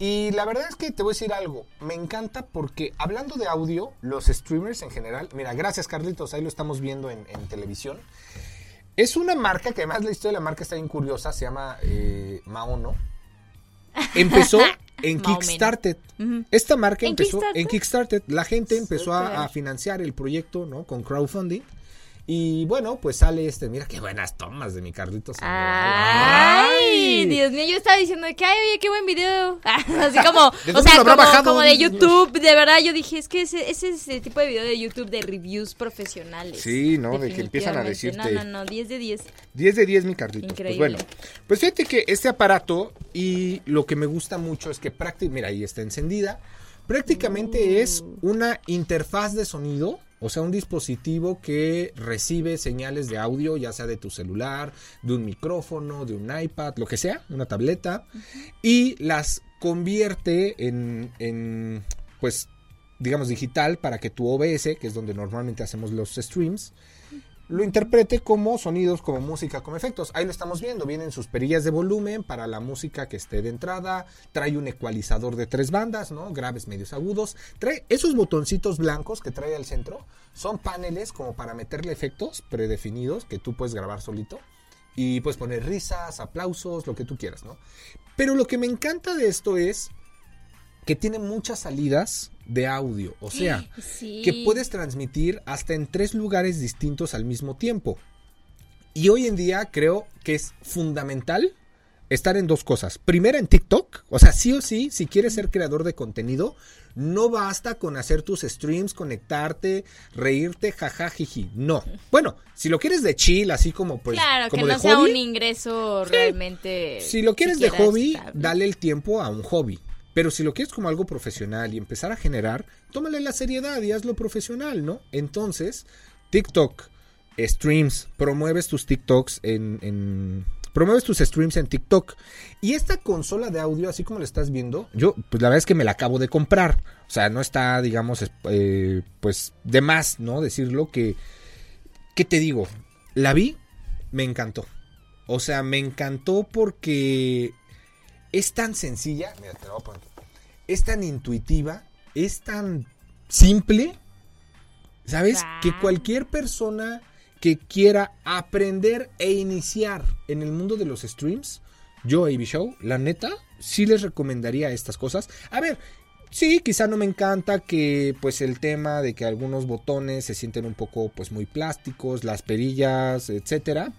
Y la verdad es que te voy a decir algo. Me encanta porque hablando de audio, los streamers en general. Mira, gracias Carlitos, ahí lo estamos viendo en, en televisión. Es una marca que además la historia de la marca está bien curiosa. Se llama eh, Maono. Empezó en. Kickstarter. Ujú. Esta marca ¿En empezó Kickstarter? en Kickstarter. La gente empezó a, a financiar el proyecto, ¿no? Con crowdfunding. Y bueno, pues sale este. Mira qué buenas tomas de mi Carlitos. Ay, Dios mío, yo estaba diciendo que, ay, oye, qué buen video. Así como, ¿De o dónde sea, lo habrá como, de? YouTube, de verdad, yo dije, es que ese, ese es el tipo de video de YouTube de reviews profesionales. Sí, ¿no? De que empiezan a decirte- No, no, no, 10 de 10. 10 de 10, mi Carlitos. Increíble. Pues bueno, pues fíjate que este aparato y lo que me gusta mucho es que prácticamente, mira, ahí está encendida. Prácticamente es una interfaz de sonido, o sea, un dispositivo que recibe señales de audio, ya sea de tu celular, de un micrófono, de un iPad, lo que sea, una tableta, y las convierte en, en, pues, digamos, digital para que tu OBS, que es donde normalmente hacemos los streams, lo interprete como sonidos, como música, como efectos. Ahí lo estamos viendo. Vienen sus perillas de volumen para la música que esté de entrada. Trae un ecualizador de tres bandas, ¿no? Graves, medios, agudos. Trae esos botoncitos blancos que trae al centro. Son paneles como para meterle efectos predefinidos que tú puedes grabar solito. Y puedes poner risas, aplausos, lo que tú quieras, ¿no? Pero lo que me encanta de esto es que tiene muchas salidas de audio. O sea, Sí. que puedes transmitir hasta en tres lugares distintos al mismo tiempo. Y hoy en día creo que es fundamental estar en dos cosas. Primera, en TikTok. O sea, sí o sí, si quieres ser creador de contenido, no basta con hacer tus streams, conectarte, reírte, jaja, jiji. No. Bueno, si lo quieres de chill, así como pues claro, como que de no sea hobby, un ingreso realmente. si lo quieres de hobby, dale el tiempo a un hobby. Pero si lo quieres como algo profesional y empezar a generar, tómale la seriedad y hazlo profesional, ¿no? Entonces, TikTok, streams, promueves tus TikToks en, Promueves tus streams en TikTok. Y esta consola de audio, así como lo estás viendo, yo, pues la verdad es que me la acabo de comprar. O sea, no está, digamos, eh, pues de más, ¿no? Decirlo que... ¿Qué te digo? La vi, me encantó. O sea, me encantó porque es tan sencilla. Mira, te lo voy a poner. Es tan intuitiva, es tan simple. ¿Sabes? Ah. Que cualquier persona que quiera aprender e iniciar en el mundo de los streams, yo, AB Show, la neta, sí les recomendaría estas cosas. A ver, sí, quizá no me encanta que pues el tema de que algunos botones se sienten un poco pues muy plásticos, las perillas, etcétera.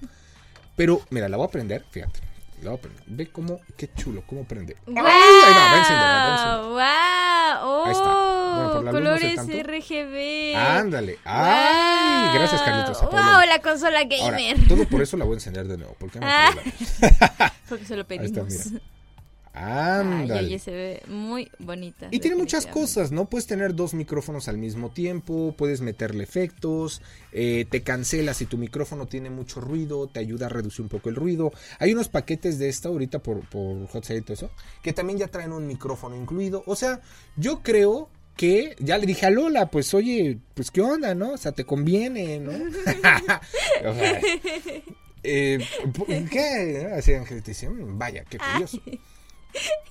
Pero mira, la voy a prender, fíjate. La voy a prender. Ve cómo, qué chulo, cómo prende. ¡Wow! ¡Ay! Ahí va. ¡Wow! Ahí está. Bueno, por ¡Oh! no sé colores. RGB. Ándale. ¡Ay! Gracias, Carlitos. ¡Wow! La consola Ahora, gamer. todo por eso la voy a encender de nuevo. ¿Por qué no? Ah. Porque se lo está, pedimos. Ay, Ándale. oye, se ve muy bonita. Y tiene muchas cosas, ¿no? Puedes tener dos micrófonos al mismo tiempo, puedes meterle efectos, eh, te cancela si tu micrófono tiene mucho ruido, te ayuda a reducir un poco el ruido. Hay unos paquetes de esta ahorita por, por Hot y todo eso, que también ya traen un micrófono incluido. O sea, yo creo que ya le dije a Lola, pues oye, pues qué onda, ¿no? O sea, te conviene, ¿no? o sea, eh, ¿Qué? Así Ángel te dice, "Mm, vaya, qué curioso.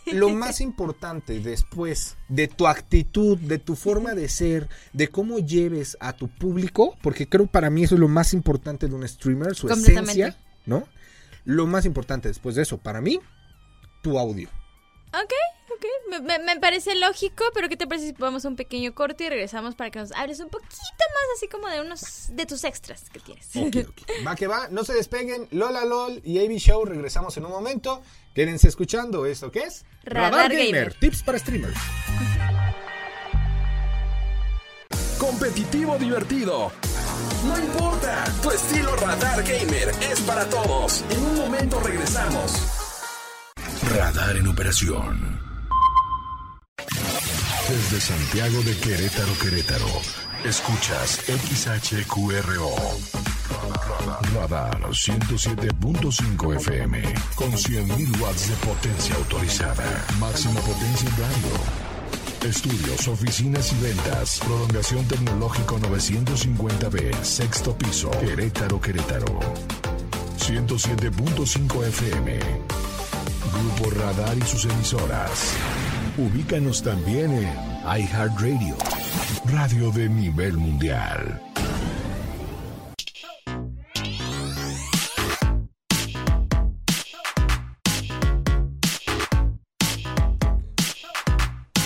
Lo más importante después de tu actitud, de tu forma de ser, de cómo lleves a tu público, porque creo para mí eso es lo más importante de un streamer, su esencia, ¿no? Lo más importante después de eso, para mí, tu audio. Ok, ok. Me, me- me parece lógico, pero ¿qué te parece si vamos a un pequeño corte y regresamos para que nos hables un poquito más así como de unos de tus extras que tienes? Ok, ok. Va que va, no se despeguen. Lola LOL y AB Show, regresamos en un momento. Quédense escuchando esto que es Radar Gamer. tips para streamers. Competitivo divertido. No importa, tu estilo Radar Gamer es para todos. En un momento regresamos. Radar en operación. Desde Santiago de Querétaro, Querétaro. Escuchas XHQRO. Radar 107.5 FM. Con 100.000 watts de potencia autorizada. Máxima potencia en. Estudios, oficinas y ventas. Prolongación tecnológico 950B. Sexto piso. Querétaro, Querétaro. 107.5 FM. Grupo Radar y sus emisoras. Ubícanos también en iHeartRadio, radio de nivel mundial.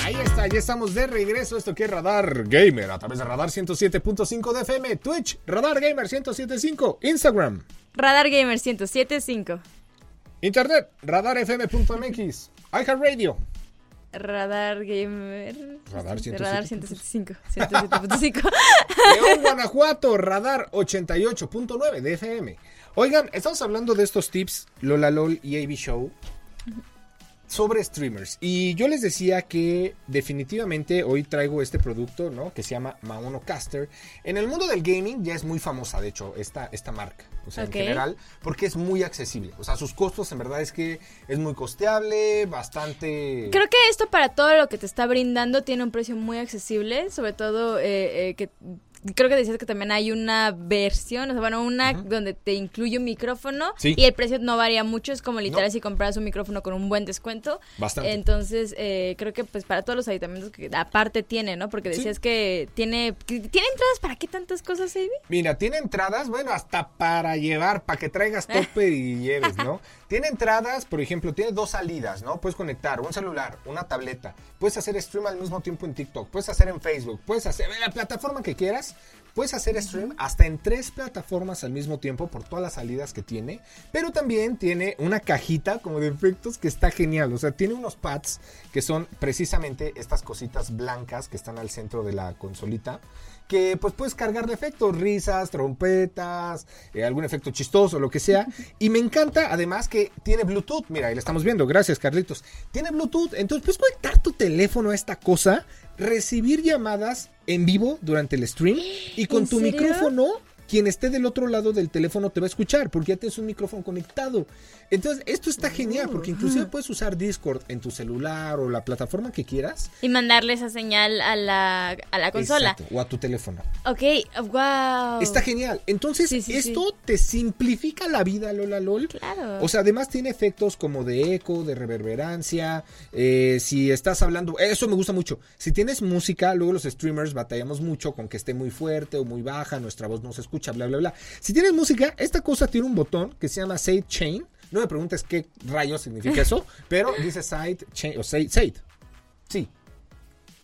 Ahí está, ya estamos de regreso. Esto que es Radar Gamer a través de Radar 107.5 de FM, Twitch, Radar Gamer 107.5, Instagram, Radar Gamer 1075. Internet, radarfm.mx, iHeartRadio. Radar Gamer. Radar 107.5. Radar 175. 107.5. León, Guanajuato, Radar 88.9 de FM. Oigan, estamos hablando de estos tips, Lola LOL y AB Show, sobre streamers. Y yo les decía que definitivamente hoy traigo este producto, ¿no? Que se llama Maono Caster. En el mundo del gaming ya es muy famosa, de hecho, esta, esta marca. O sea, en general, porque es muy accesible. O sea, sus costos en verdad es que es muy costeable, bastante... Creo que esto para todo lo que te está brindando tiene un precio muy accesible, sobre todo eh, eh, que creo que decías que también hay una versión, o sea, bueno, una donde te incluye un micrófono Sí. y el precio no varía mucho, es como literal No. si compras un micrófono con un buen descuento. Bastante. Entonces, eh, creo que pues para todos los aditamentos que aparte tiene, ¿no? Porque Sí. decías que tiene tiene entradas para qué tantas cosas, Avi? Mira, tiene entradas, bueno, hasta para llevar, para que traigas tope y lleves, ¿no? Tiene entradas, por ejemplo, tiene dos salidas, ¿no? Puedes conectar un celular, una tableta, puedes hacer stream al mismo tiempo en TikTok, puedes hacer en Facebook, puedes hacer en la plataforma que quieras, puedes hacer stream hasta en tres plataformas al mismo tiempo por todas las salidas que tiene, pero también tiene una cajita como de efectos que está genial, o sea, tiene unos pads que son precisamente estas cositas blancas que están al centro de la consolita que pues puedes cargar de efectos, risas, trompetas, eh, algún efecto chistoso, lo que sea. Y me encanta además que tiene Bluetooth. Mira, ahí lo estamos viendo. Gracias, Carlitos. Tiene Bluetooth. Entonces puedes conectar tu teléfono a esta cosa, recibir llamadas en vivo durante el stream y con ¿En tu serio? micrófono. Quien esté del otro lado del teléfono te va a escuchar porque ya tienes un micrófono conectado. Entonces, esto está genial porque inclusive puedes usar Discord en tu celular o la plataforma que quieras. Y mandarle esa señal a la, a la consola. Exacto, o a tu teléfono. Ok, wow. Está genial. Entonces, Sí, sí, esto te simplifica la vida, Lola LOL. Claro. O sea, además tiene efectos como de eco, de reverberancia. eh, si estás hablando, eso me gusta mucho. Si tienes música, luego los streamers batallamos mucho con que esté muy fuerte o muy baja, nuestra voz no se escucha, bla, bla, bla. Si tienes música, esta cosa tiene un botón que se llama Side Chain. No me preguntes qué rayos significa eso, pero dice Side Chain o Side. Side. Sí.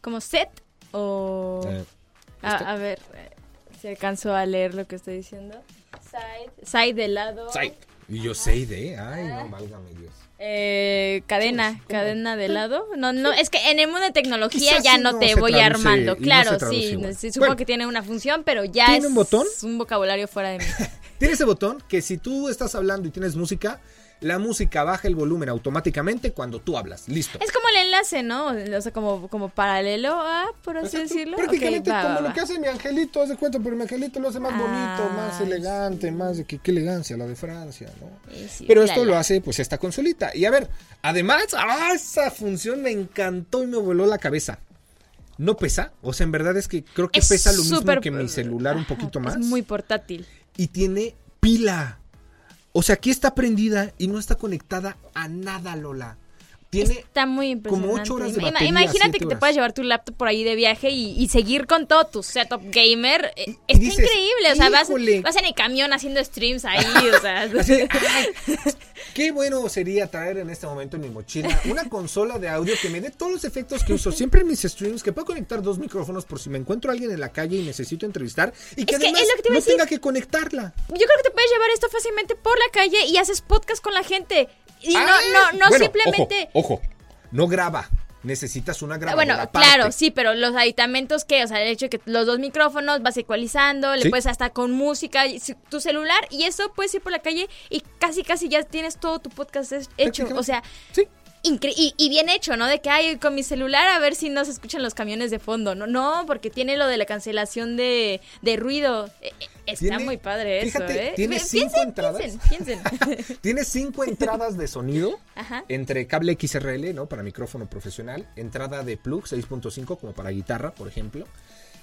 ¿Como set o...? Eh, a, a ver, eh, si alcanzo a leer lo que estoy diciendo. Side. Side de lado. Side. Y yo Side, ¿eh? Ay, no, válgame Dios. Eh, cadena, cadena de lado. No, no, es que en el mundo de tecnología Quizás ya no, te voy traduce armando. Claro, sí, sí, supongo Bueno. que tiene una función, pero ya ¿Tiene es un botón? un vocabulario fuera de mí. Tiene ese botón que si tú estás hablando y tienes música, la música baja el volumen automáticamente cuando tú hablas. Listo. Es como el enlace, ¿no? O sea, como, como paralelo a, por así Exacto. decirlo. Prácticamente Ok, va, como va, lo va. que hace mi angelito, haz de cuenta, pero mi angelito lo hace más bonito, más Ay, elegante, más de que qué elegancia la de Francia, ¿no? Sí, sí, Pero esto la. lo hace pues esta consolita. Y a ver, además, ¡ah! esa función me encantó y me voló la cabeza. No pesa, o sea, en verdad es que creo que Es pesa lo mismo que mi celular un poquito más. Es muy portátil. y tiene pila. O sea, aquí está prendida y no está conectada a nada, Lola. Tiene Está muy impresionante. como ocho horas de batería, Imagínate que te puedas llevar tu laptop por ahí de viaje y, y seguir con todo tu setup gamer. Eh, Y Está dices, increíble. O sea, vas, en el camión haciendo streams ahí. O sea, Así de, "Ay, qué bueno sería traer en este momento en mi mochila una consola de audio que me dé todos los efectos que uso siempre en mis streams, que pueda conectar dos micrófonos por si me encuentro a alguien en la calle y necesito entrevistar y que Es que además que te no decir. tenga que conectarla. yo creo que te puedes llevar esto fácilmente por la calle y haces podcast con la gente. Y no, Ah, no, no bueno, simplemente. Ojo, ojo, no graba. Necesitas una grabadora Bueno, aparte. claro, sí, pero los aditamentos que, o sea, el hecho de que los dos micrófonos vas ecualizando, le Sí. puedes hasta con música, tu celular y eso puedes ir por la calle y casi casi ya tienes todo tu podcast hecho, o sea, Sí. incre- y, y bien hecho, ¿no? De que hay con mi celular a ver si no se escuchan los camiones de fondo, no, no, porque tiene lo de la cancelación de, de ruido, Eh, eh, está Tiene- muy padre eso, fíjate, ¿eh? tiene cinco piensen, entradas. Piensen, piensen. Tiene cinco entradas de sonido Ajá. entre cable XRL, ¿no? Para micrófono profesional, entrada de plug 6.5 como para guitarra, por ejemplo.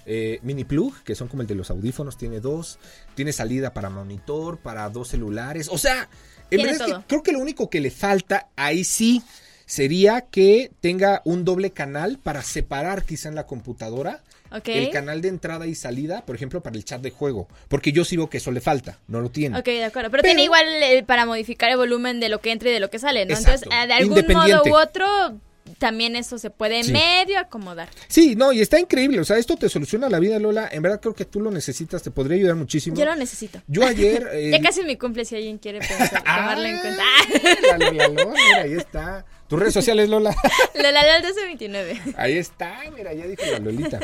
Eh, mini plug, que son como el de los audífonos, tiene dos. Tiene salida para monitor, para dos celulares. O sea, en verdad es que creo que lo único que le falta ahí sí sería que tenga un doble canal para separar quizá en la computadora El canal de entrada y salida, por ejemplo, para el chat de juego. Porque yo sí veo que eso le falta, no lo tiene. Ok, de acuerdo. Pero, Pero- tiene igual eh, para modificar el volumen de lo que entra y de lo que sale, ¿no? Exacto. Entonces, eh, de algún modo u otro, también eso se puede Sí. medio acomodar. Sí, no, y está increíble. O sea, esto te soluciona la vida, Lola. En verdad creo que tú lo necesitas, te podría ayudar muchísimo. Yo lo necesito. Yo ayer. eh, Ya casi es mi cumple si alguien quiere pensar, tomarlo en cuenta. Ah, la Lola, Lola, mira, ahí está. Tus redes sociales, Lola. La la la 1229. Ahí está, mira, ya dijo la Lolita.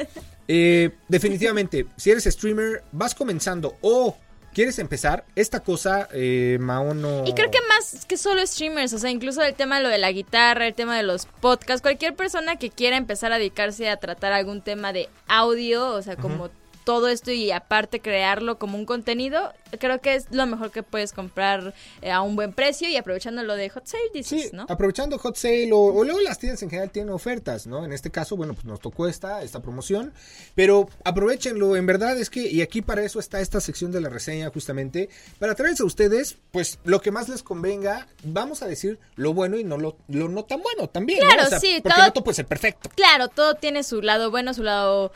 Eh, definitivamente, si eres streamer, vas comenzando o quieres empezar, esta cosa, eh, Maono. Y creo que más que solo streamers, o sea, incluso el tema de lo de la guitarra, el tema de los podcasts, cualquier persona que quiera empezar a dedicarse a tratar algún tema de audio, o sea, como todo esto y aparte crearlo como un contenido, creo que es lo mejor que puedes comprar eh, a un buen precio y aprovechando lo de Hot Sale, dices, Sí, ¿no? aprovechando Hot Sale o, o luego las tiendas en general tienen ofertas, ¿no? En este caso, bueno, pues nos tocó esta, esta promoción, pero aprovechenlo, en verdad es que, y aquí para eso está esta sección de la reseña justamente, para traerles a ustedes, pues lo que más les convenga, vamos a decir lo bueno y no lo, lo no tan bueno también, ¿no? Claro, O sea, sí, porque todo- no todo puede ser perfecto. Claro, todo tiene su lado bueno, su lado,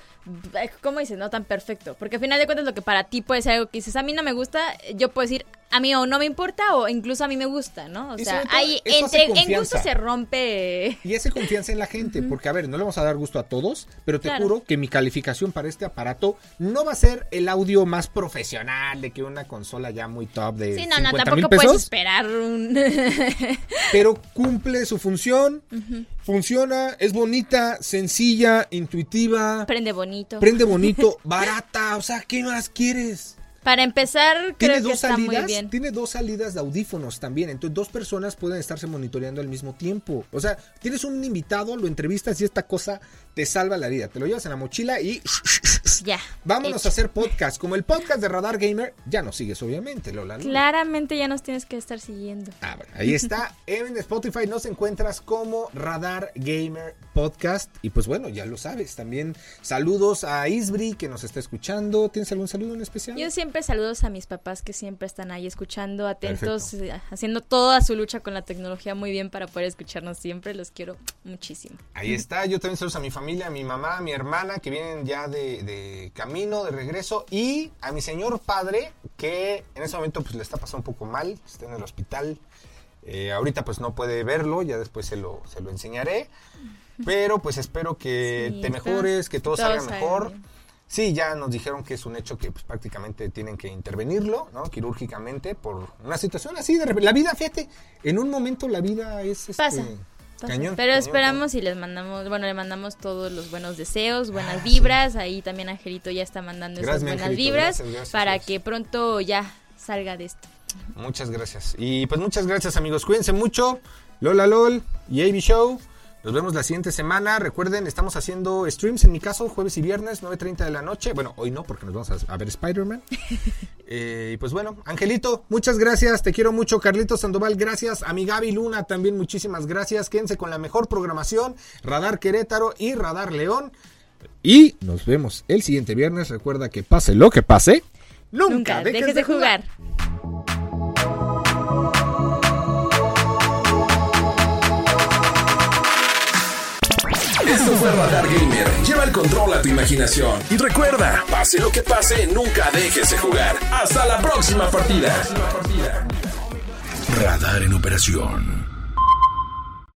eh, ¿cómo dices? No tan perfecto. Porque al final de cuentas lo que para ti puede ser algo que dices, a mí no me gusta gusta, yo puedo decir, a mí o no me importa o incluso a mí me gusta, ¿no? O sea, hay, entre, en gusto se rompe... Y ese confianza en la gente, porque a ver, no le vamos a dar gusto a todos, pero te Claro. juro que mi calificación para este aparato no va a ser el audio más profesional de que una consola ya muy top de Sí, no, no, 50 mil tampoco puedes esperar un... pero cumple su función, funciona, es bonita, sencilla, intuitiva, Prende bonito. prende bonito, barata, o sea, ¿qué más quieres? Para empezar, Tiene creo que dos está muy salidas, bien. tiene dos salidas de audífonos también, entonces dos personas pueden estarse monitoreando al mismo tiempo. O sea, tienes un invitado, lo entrevistas y esta cosa te salva la vida. Te lo llevas en la mochila y Ya. vámonos hecho. a hacer podcast. Como el podcast de Radar Gamer, ya nos sigues obviamente, Lola. ¿no? Claramente ya nos tienes que estar siguiendo. Ah, bueno, ahí está. En Spotify nos encuentras como Radar Gamer Podcast. Y pues bueno, ya lo sabes. También saludos a Isbri que nos está escuchando. ¿Tienes algún saludo en especial? Yo siempre saludos a mis papás que siempre están ahí escuchando, atentos, eh, haciendo toda su lucha con la tecnología muy bien para poder escucharnos siempre. Los quiero muchísimo. Ahí está, yo también saludos a mi familia, a mi mamá, a mi hermana que vienen ya de, de camino, de regreso y a mi señor padre que en ese momento pues le está pasando un poco mal, está en el hospital. Eh, ahorita pues no puede verlo, ya después se lo, se lo enseñaré. Pero pues espero que Sí, te mejores, que todo todo salga mejor. bien. Sí, ya nos dijeron que es un hecho que pues, prácticamente tienen que intervenirlo, ¿no? Quirúrgicamente por una situación así de. La vida, fíjate, en un momento la vida es este, Pasa. Cañón. Pero cañón, esperamos y les mandamos, bueno, le mandamos todos los buenos deseos, buenas Ah, vibras. Ahí también Angelito ya está mandando Gracias, esas buenas Angelito, vibras gracias, gracias, para que pronto ya salga de esto. Muchas gracias. Y pues muchas gracias amigos. Cuídense mucho. Lola LOL y AB Show. Nos vemos la siguiente semana. Recuerden, estamos haciendo streams en mi caso, jueves y viernes, 9.30 de la noche. Bueno, hoy no, porque nos vamos a, ver Spider-Man. Eh, y pues bueno, Angelito, muchas gracias. Te quiero mucho. Carlito Sandoval, gracias. A mi Gaby Luna también, muchísimas gracias. Quédense con la mejor programación, Radar Querétaro y Radar León. Y nos vemos el siguiente viernes. Recuerda que pase lo que pase, nunca, Nunca dejes de jugar. Esto fue Radar Gamer. Lleva el control a tu imaginación. Y recuerda, pase lo que pase, nunca dejes de jugar. Hasta la próxima partida. Radar en operación.